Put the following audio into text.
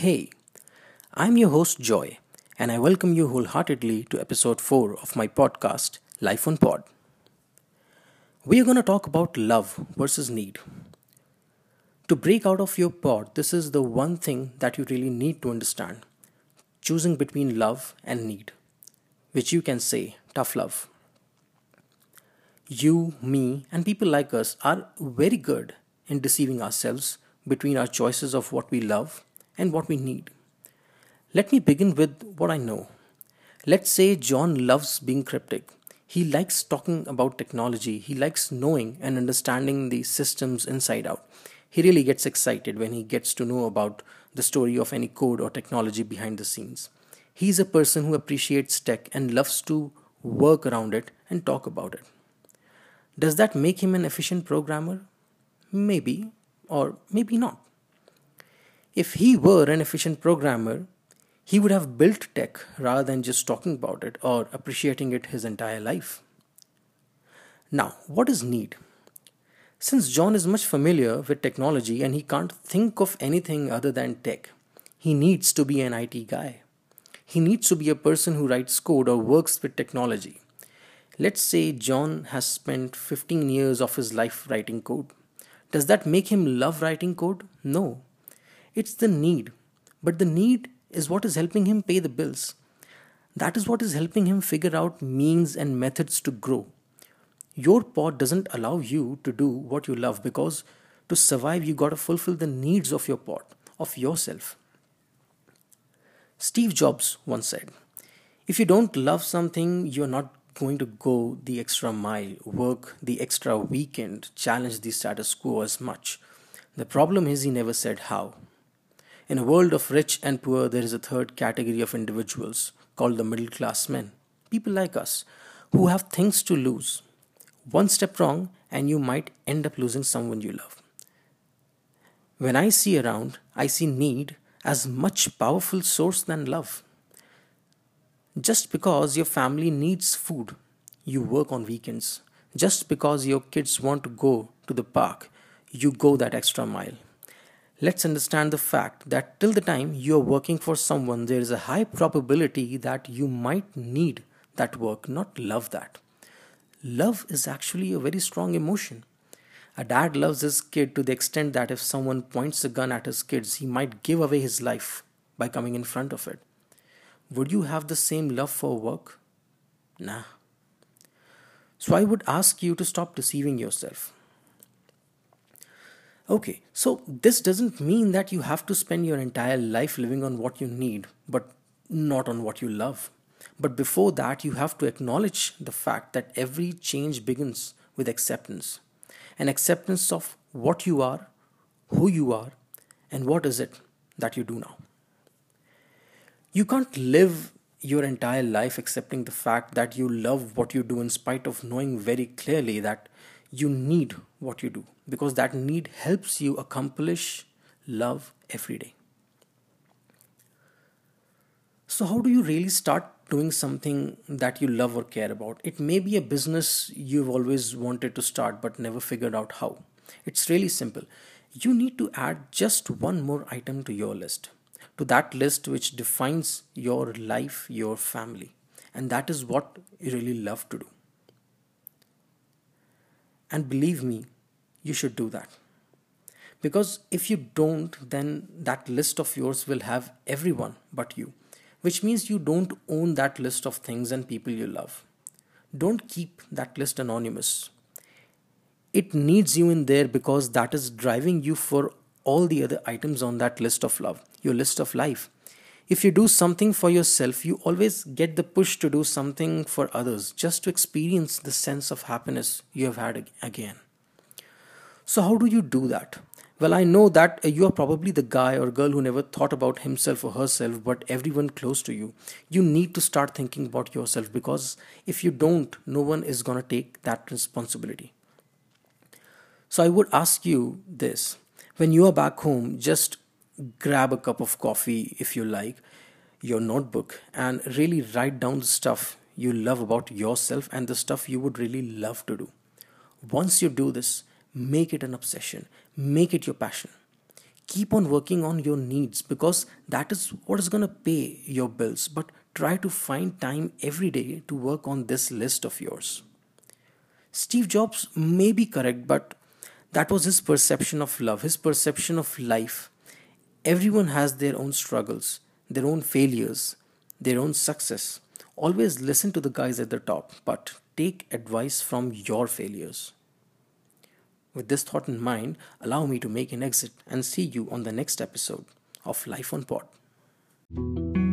Hey, I'm your host Joy, and I welcome you wholeheartedly to episode 4 of my podcast, Life on Pod. We are going to talk about love versus need. To break out of your pod, this is the one thing that you really need to understand choosing between love and need, which you can say tough love. You, me, and people like us are very good in deceiving ourselves between our choices of what we love and what we need. Let me begin with what I know. Let's say John loves being cryptic. He likes talking about technology. He likes knowing and understanding the systems inside out. He really gets excited when he gets to know about the story of any code or technology behind the scenes. He's a person who appreciates tech and loves to work around it and talk about it. Does that make him an efficient programmer? Maybe, or maybe not. If he were an efficient programmer, he would have built tech rather than just talking about it or appreciating it his entire life. Now, what is need? Since John is much familiar with technology and he can't think of anything other than tech, he needs to be an IT guy. He needs to be a person who writes code or works with technology. Let's say John has spent 15 years of his life writing code. Does that make him love writing code? No. It's the need. But the need is what is helping him pay the bills. That is what is helping him figure out means and methods to grow. Your pod doesn't allow you to do what you love because to survive, you got to fulfill the needs of your pod, of yourself. Steve Jobs once said, If you don't love something, you're not going to go the extra mile, work the extra weekend, challenge the status quo as much. The problem is, he never said how. In a world of rich and poor, there is a third category of individuals called the middle class men. People like us who have things to lose one step wrong, and you might end up losing someone you love. When I see around, I see need as much powerful source than love. Just because your family needs food, you work on weekends. Just because your kids want to go to the park, you go that extra mile. Let's understand the fact that till the time you are working for someone, there is a high probability that you might need that work, not love that. Love is actually a very strong emotion. A dad loves his kid to the extent that if someone points a gun at his kids, he might give away his life by coming in front of it. Would you have the same love for work? Nah. So I would ask you to stop deceiving yourself. Okay, so this doesn't mean that you have to spend your entire life living on what you need, but not on what you love. But before that, you have to acknowledge the fact that every change begins with acceptance an acceptance of what you are, who you are, and what is it that you do now. You can't live your entire life accepting the fact that you love what you do in spite of knowing very clearly that you need what you do because that need helps you accomplish love every day. So, how do you really start doing something that you love or care about. It may be a business you've always wanted to start but never figured out how. It's really simple. You need to add just one more item to your list, to that list which defines your life, your family. And that is what you really love to do. And believe me, you should do that. Because if you don't, then that list of yours will have everyone but you which means you don't own that list of things and people you love. Don't keep that list anonymous. It needs you in there because that is driving you for all the other items on that list of love, your list of life. If you do something for yourself, you always get the push to do something for others just to experience the sense of happiness you have had again. So, how do you do that? Well, I know that uh, you are probably the guy or girl who never thought about himself or herself, but everyone close to you. You need to start thinking about yourself because if you don't, no one is going to take that responsibility. So I would ask you this when you are back home, just grab a cup of coffee if you like, your notebook, and really write down the stuff you love about yourself and the stuff you would really love to do. Once you do this, Make it an obsession. Make it your passion. keep on working on your needs because that is what is going to pay your bills. But try to find time every day to work on this list of yours. Steve Jobs may be correct, but that was his perception of love, his perception of life. Everyone has their own struggles, their own failures, their own success. Always listen to the guys at the top, but take advice from your failures. With this thought in mind, allow me to make an exit and see you on the next episode of Life on Pod.